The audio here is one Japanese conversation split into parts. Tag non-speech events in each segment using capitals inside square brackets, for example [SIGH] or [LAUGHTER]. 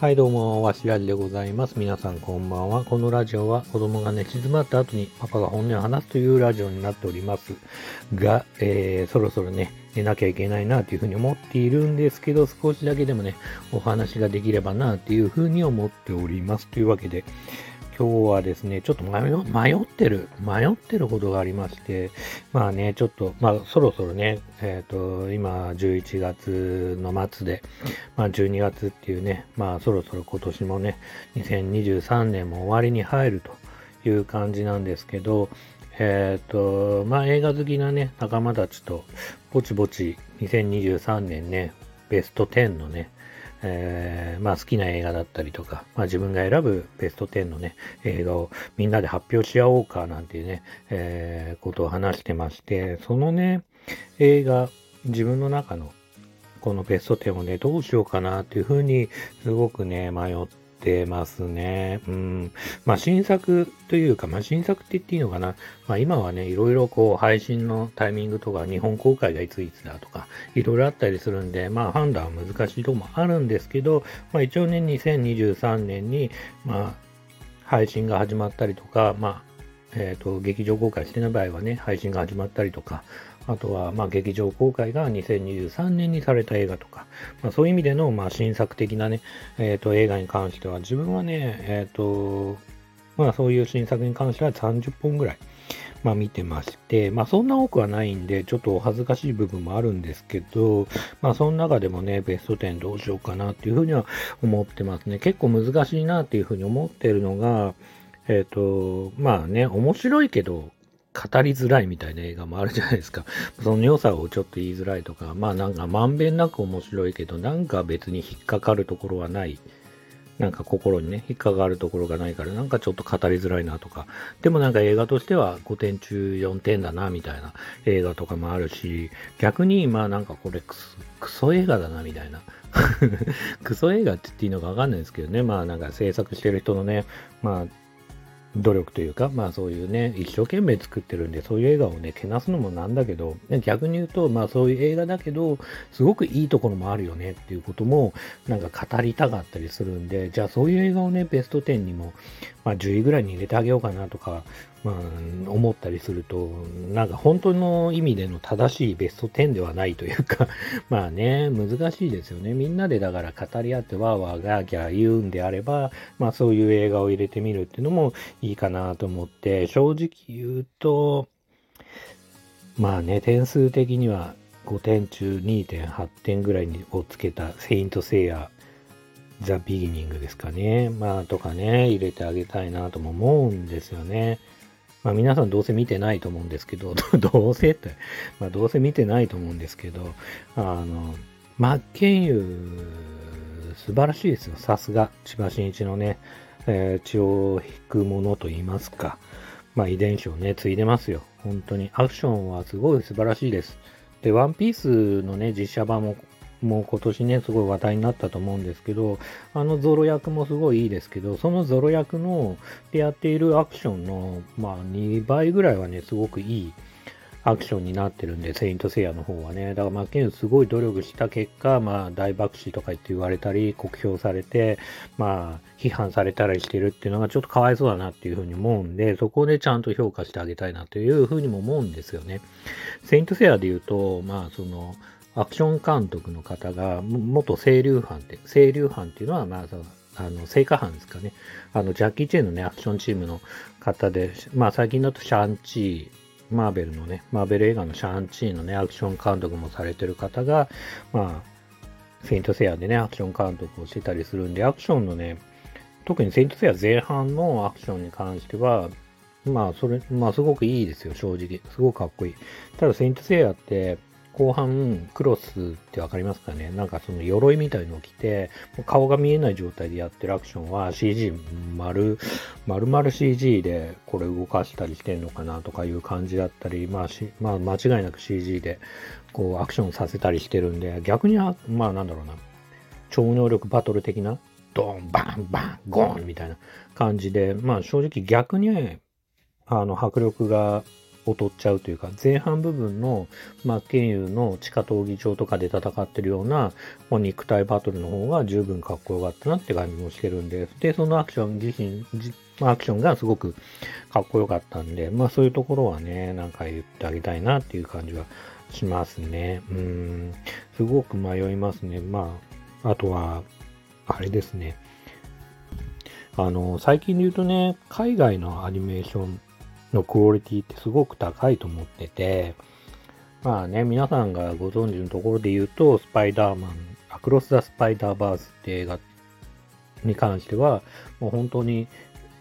はい、どうも、わしらじでございます。皆さんこんばんは。このラジオは子供が寝静まった後にパパが本音を話すというラジオになっておりますが、えー、そろそろね、寝なきゃいけないなというふうに思っているんですけど、少しだけでもね、お話ができればなというふうに思っております。というわけで、今日はですね、ちょっと迷ってる、迷ってることがありまして、まあね、ちょっと、まあそろそろね、えっ、ー、と、今11月の末で、まあ12月っていうね、まあそろそろ今年もね、2023年も終わりに入るという感じなんですけど、えっ、ー、と、まあ映画好きなね、仲間たちと、ぼちぼち2023年ね、ベスト10のね、えー、まあ好きな映画だったりとか、まあ自分が選ぶベスト10のね、映画をみんなで発表し合おうかなんていうね、えー、ことを話してまして、そのね、映画、自分の中のこのベスト10をね、どうしようかなっていうふうにすごくね、迷ってますね。うん。まあ新作というか、まあ新作って言っていいのかな。まあ今はね、いろいろこう配信のタイミングとか、日本公開がいついつだとか、いろいろあったりするんで、まあ判断は難しいとこもあるんですけど、まあ一応ね、2023年に、まあ配信が始まったりとか、まあえっ、ー、と、劇場公開してない場合はね、配信が始まったりとか、あとは、ま、劇場公開が2023年にされた映画とか、まあ、そういう意味での、ま、新作的なね、えっ、ー、と、映画に関しては、自分はね、えっ、ー、と、まあ、そういう新作に関しては30本ぐらい、まあ、見てまして、まあ、そんな多くはないんで、ちょっとお恥ずかしい部分もあるんですけど、まあ、その中でもね、ベスト10どうしようかなっていうふうには思ってますね。結構難しいなっていうふうに思ってるのが、えっ、ー、と、まあね、面白いけど、語りづらいみたいな映画もあるじゃないですか。[LAUGHS] その良さをちょっと言いづらいとか、まあなんかまんべんなく面白いけど、なんか別に引っかかるところはない。なんか心にね、引っかかるところがないから、なんかちょっと語りづらいなとか。でもなんか映画としては5点中4点だな、みたいな映画とかもあるし、逆にまあなんかこれクソクソ映画だな、みたいな。[LAUGHS] クソ映画って言っていいのかわかんないですけどね。まあなんか制作してる人のね、まあ努力というか、まあそういうね、一生懸命作ってるんで、そういう映画をね、けなすのもなんだけど、逆に言うと、まあそういう映画だけど、すごくいいところもあるよねっていうことも、なんか語りたかったりするんで、じゃあそういう映画をね、ベスト10にも、まあ10位ぐらいに入れてあげようかなとか、まあ、思ったりすると、なんか本当の意味での正しいベスト10ではないというか [LAUGHS] まあね、難しいですよね。みんなでだから語り合ってわーわーガーギャー言うんであれば、まあそういう映画を入れてみるっていうのもいいかなと思って、正直言うと、まあね、点数的には5点中2.8点ぐらいをつけたセイントセイヤザ・ビギニングですかね。まあとかね、入れてあげたいなとも思うんですよね。まあ皆さんどうせ見てないと思うんですけど、[LAUGHS] どうせって、まあどうせ見てないと思うんですけど、あの、真剣佑、素晴らしいですよ。さすが、千葉真一のね、えー、血を引くものと言いますか。まあ遺伝子をね、継いでますよ。本当に。アクションはすごい素晴らしいです。で、ワンピースのね、実写版ももう今年ね、すごい話題になったと思うんですけど、あのゾロ役もすごいいいですけど、そのゾロ役の、でやっているアクションの、まあ2倍ぐらいはね、すごくいいアクションになってるんで、セイントセイヤの方はね。だからまあ、ケンすごい努力した結果、まあ、大爆死とか言って言われたり、酷評されて、まあ、批判されたりしてるっていうのがちょっとかわいそうだなっていうふうに思うんで、そこでちゃんと評価してあげたいなというふうにも思うんですよね。セイントセイヤで言うと、まあ、その、アクション監督の方が、元清流班って、清流班っていうのは、まあ、あの、聖火班ですかね。あの、ジャッキー・チェーンのね、アクションチームの方で、まあ、最近だとシャンチー、マーベルのね、マーベル映画のシャンチーのね、アクション監督もされてる方が、まあ、セイントセアでね、アクション監督をしてたりするんで、アクションのね、特にセイントセア前半のアクションに関しては、まあ、それ、まあ、すごくいいですよ、正直。すごくかっこいい。ただ、セイントセイヤって、後半、クロスってわかりますかね？なんかその鎧みたいのを着て、顔が見えない状態でやってるアクションは CG 丸、丸々 CG でこれ動かしたりしてんのかなとかいう感じだったり、まあし、まあ間違いなく CG でこうアクションさせたりしてるんで、逆には、まあなんだろうな、超能力バトル的な、ドン、バン、バン、ゴーンみたいな感じで、まあ正直逆に、あの、迫力が劣っちゃうというか、前半部分の真剣佑の地下闘技場とかで戦ってるような、まあ、肉体バトルの方が十分かっこよかったなって感じもしてるんで、で、そのアクション自身、まあ、アクションがすごくかっこよかったんで、まあそういうところはね、なんか言ってあげたいなっていう感じはしますね。うん、すごく迷いますね。まあ、あとは、あれですね。あの、最近で言うとね、海外のアニメーションのクオリティってすごく高いと思ってて、まあね、皆さんがご存知のところで言うと、スパイダーマン、アクロス・ザ・スパイダーバースって映画に関しては、もう本当に、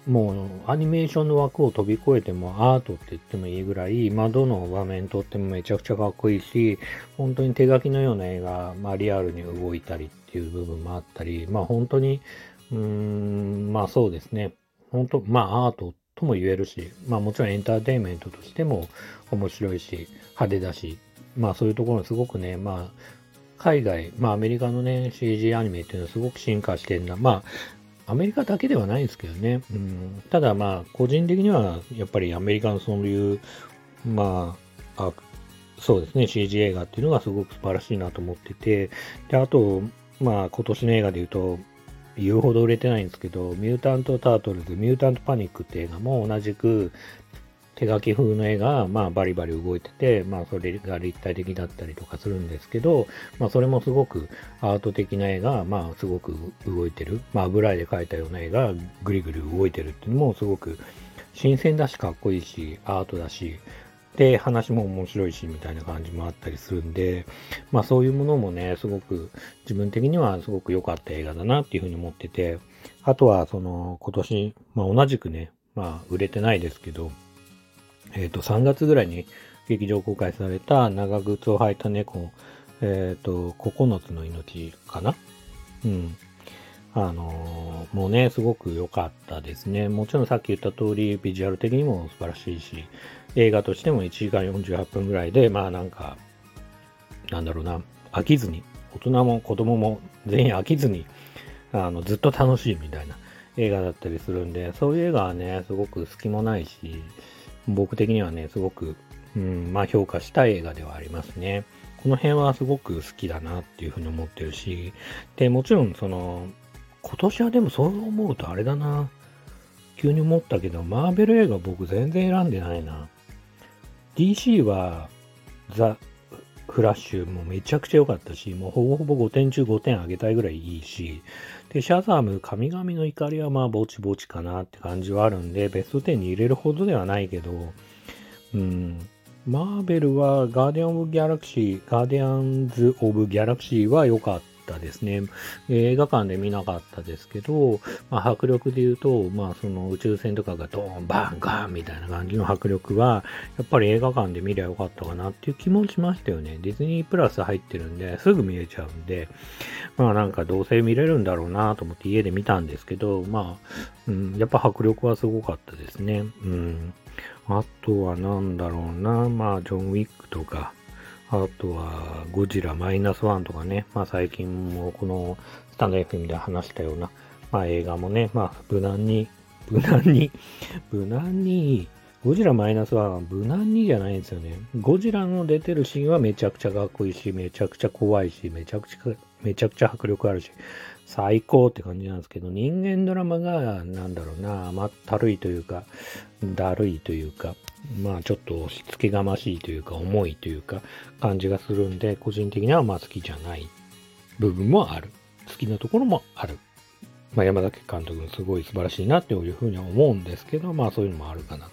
もうアニメーションの枠を飛び越えてもアートって言ってもいいぐらい、まあどの場面とってもめちゃくちゃかっこいいし、本当に手書きのような絵が、まあリアルに動いたりっていう部分もあったり、まあ本当に、うーん、まあそうですね。本当、まあアートってとも言えるし、まあもちろんエンターテインメントとしても面白いし、派手だし、まあそういうところすごくね、まあ海外、まあアメリカのね、CG アニメっていうのはすごく進化してんだ。まあアメリカだけではないんですけどね。うん、ただまあ個人的にはやっぱりアメリカのそういう、まあ、あそうですね、CG 映画っていうのがすごく素晴らしいなと思ってて、で、あと、まあ今年の映画で言うと、言うほど売れてないんですけど、ミュータント・タートルズ、ミュータント・パニックっていう映画も同じく手書き風の絵が、まあ、バリバリ動いてて、まあ、それが立体的だったりとかするんですけど、まあ、それもすごくアート的な絵が、まあ、すごく動いてる。まあ、油絵で描いたような絵がぐりぐり動いてるっていうのもすごく新鮮だし、かっこいいし、アートだし、で、話も面白いし、みたいな感じもあったりするんで、まあそういうものもね、すごく自分的にはすごく良かった映画だなっていうふうに思ってて、あとはその今年、まあ同じくね、まあ売れてないですけど、えっ、ー、と3月ぐらいに劇場公開された長靴を履いた猫、えっ、ー、と、9つの命かな？うん。あのー、もうね、すごく良かったですね。もちろんさっき言った通り、ビジュアル的にも素晴らしいし、映画としても1時間48分ぐらいで、まあなんか、なんだろうな、飽きずに、大人も子供も全員飽きずに、あの、ずっと楽しいみたいな映画だったりするんで、そういう映画はね、すごく隙もないし、僕的にはね、すごく、うん、まあ評価したい映画ではありますね。この辺はすごく好きだなっていうふうに思ってるし、で、もちろんその、今年はでもそう思うとあれだな。急に思ったけど、マーベル映画僕全然選んでないな。DC はザ・フラッシュもめちゃくちゃ良かったし、もうほぼほぼ5点中5点あげたいぐらいいいし、で、シャザーム、神々の怒りはまあぼちぼちかなって感じはあるんで、ベスト10に入れるほどではないけど、うん、マーベルはガーディアン・オブ・ギャラクシー、ガーディアンズ・オブ・ギャラクシーは良かった。ったですね。映画館で見なかったですけど、まあ、迫力で言うと、まあ、その宇宙船とかがドーン、バン、ガンみたいな感じの迫力は、やっぱり映画館で見りゃよかったかなっていう気もしましたよね。ディズニープラス入ってるんで、すぐ見れちゃうんで、まあなんかどうせ見れるんだろうなと思って家で見たんですけど、まあ、うん、やっぱ迫力はすごかったですね。うん。あとはなんだろうな、まあ、ジョン・ウィックとか、あとは、ゴジラマイナスワンとかね、まあ最近もこのスタンド FM で話したような、まあ映画もね、まあ無難に、無難に、[LAUGHS] 無難に、ゴジラマイナスワンは無難にじゃないんですよね。ゴジラの出てるシーンはめちゃくちゃかっこいいし、めちゃくちゃ怖いし、めちゃくちゃ、めちゃくちゃ迫力あるし、最高って感じなんですけど、人間ドラマが、なんだろうな、まったるいというか、だるいというか、まあちょっと押しつけがましいというか、重いというか、感じがするんで、個人的にはまあ好きじゃない部分もある。好きなところもある。まあ山崎監督すごい素晴らしいなっていうふうには思うんですけど、まあそういうのもあるかなと。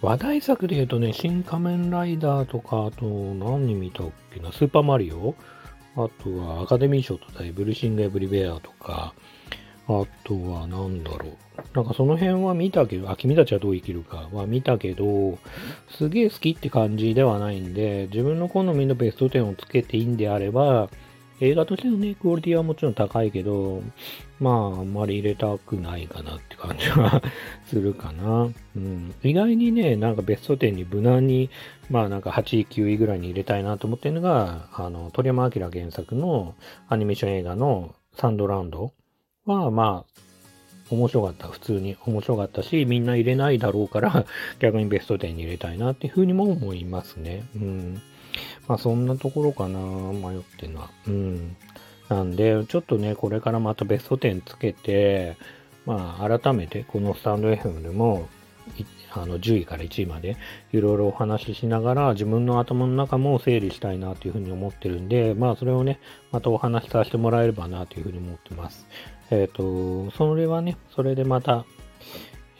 話題作で言うとね、新仮面ライダーとか、あと何見たっけな、スーパーマリオあとはアカデミー賞とかエブリシング・エブリベアとか、あとは何だろう。なんかその辺は見たけど、あ、君たちはどう生きるかは見たけど、すげえ好きって感じではないんで、自分の好みのベスト10をつけていいんであれば、映画としてのね、クオリティはもちろん高いけど、まあ、あんまり入れたくないかなって感じは [LAUGHS] するかな。うん。意外にね、なんかベスト10に無難に、まあなんか8位、9位ぐらいに入れたいなと思ってるのが、あの、鳥山明原作のアニメーション映画のサンドラウンドは、まあ、面白かった。普通に面白かったし、みんな入れないだろうから [LAUGHS] 逆にベスト10に入れたいなっていうふうにも思いますね。うん。まあそんなところかな、迷ってんのは。うん。なんで、ちょっとね、これからまたベスト10つけて、まあ改めてこのスタンド FM でも、あの10位から1位までいろいろお話ししながら自分の頭の中も整理したいなというふうに思ってるんで、まあそれをね、またお話しさせてもらえればなというふうに思ってます。えっ、ー、と、それはね、それでまた、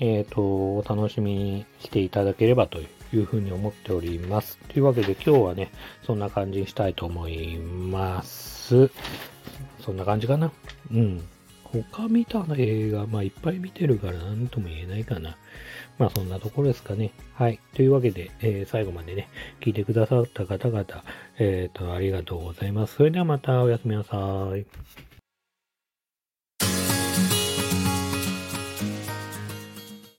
えっ、ー、と、お楽しみにしていただければといういうふうに思っております。というわけで今日はね、そんな感じにしたいと思います。そんな感じかな。うん。他見た映画、まあいっぱい見てるから何とも言えないかな。まあそんなところですかね。はい。というわけで、えー、最後までね、聞いてくださった方々、えっ、ー、と、ありがとうございます。それではまたおやすみなさい。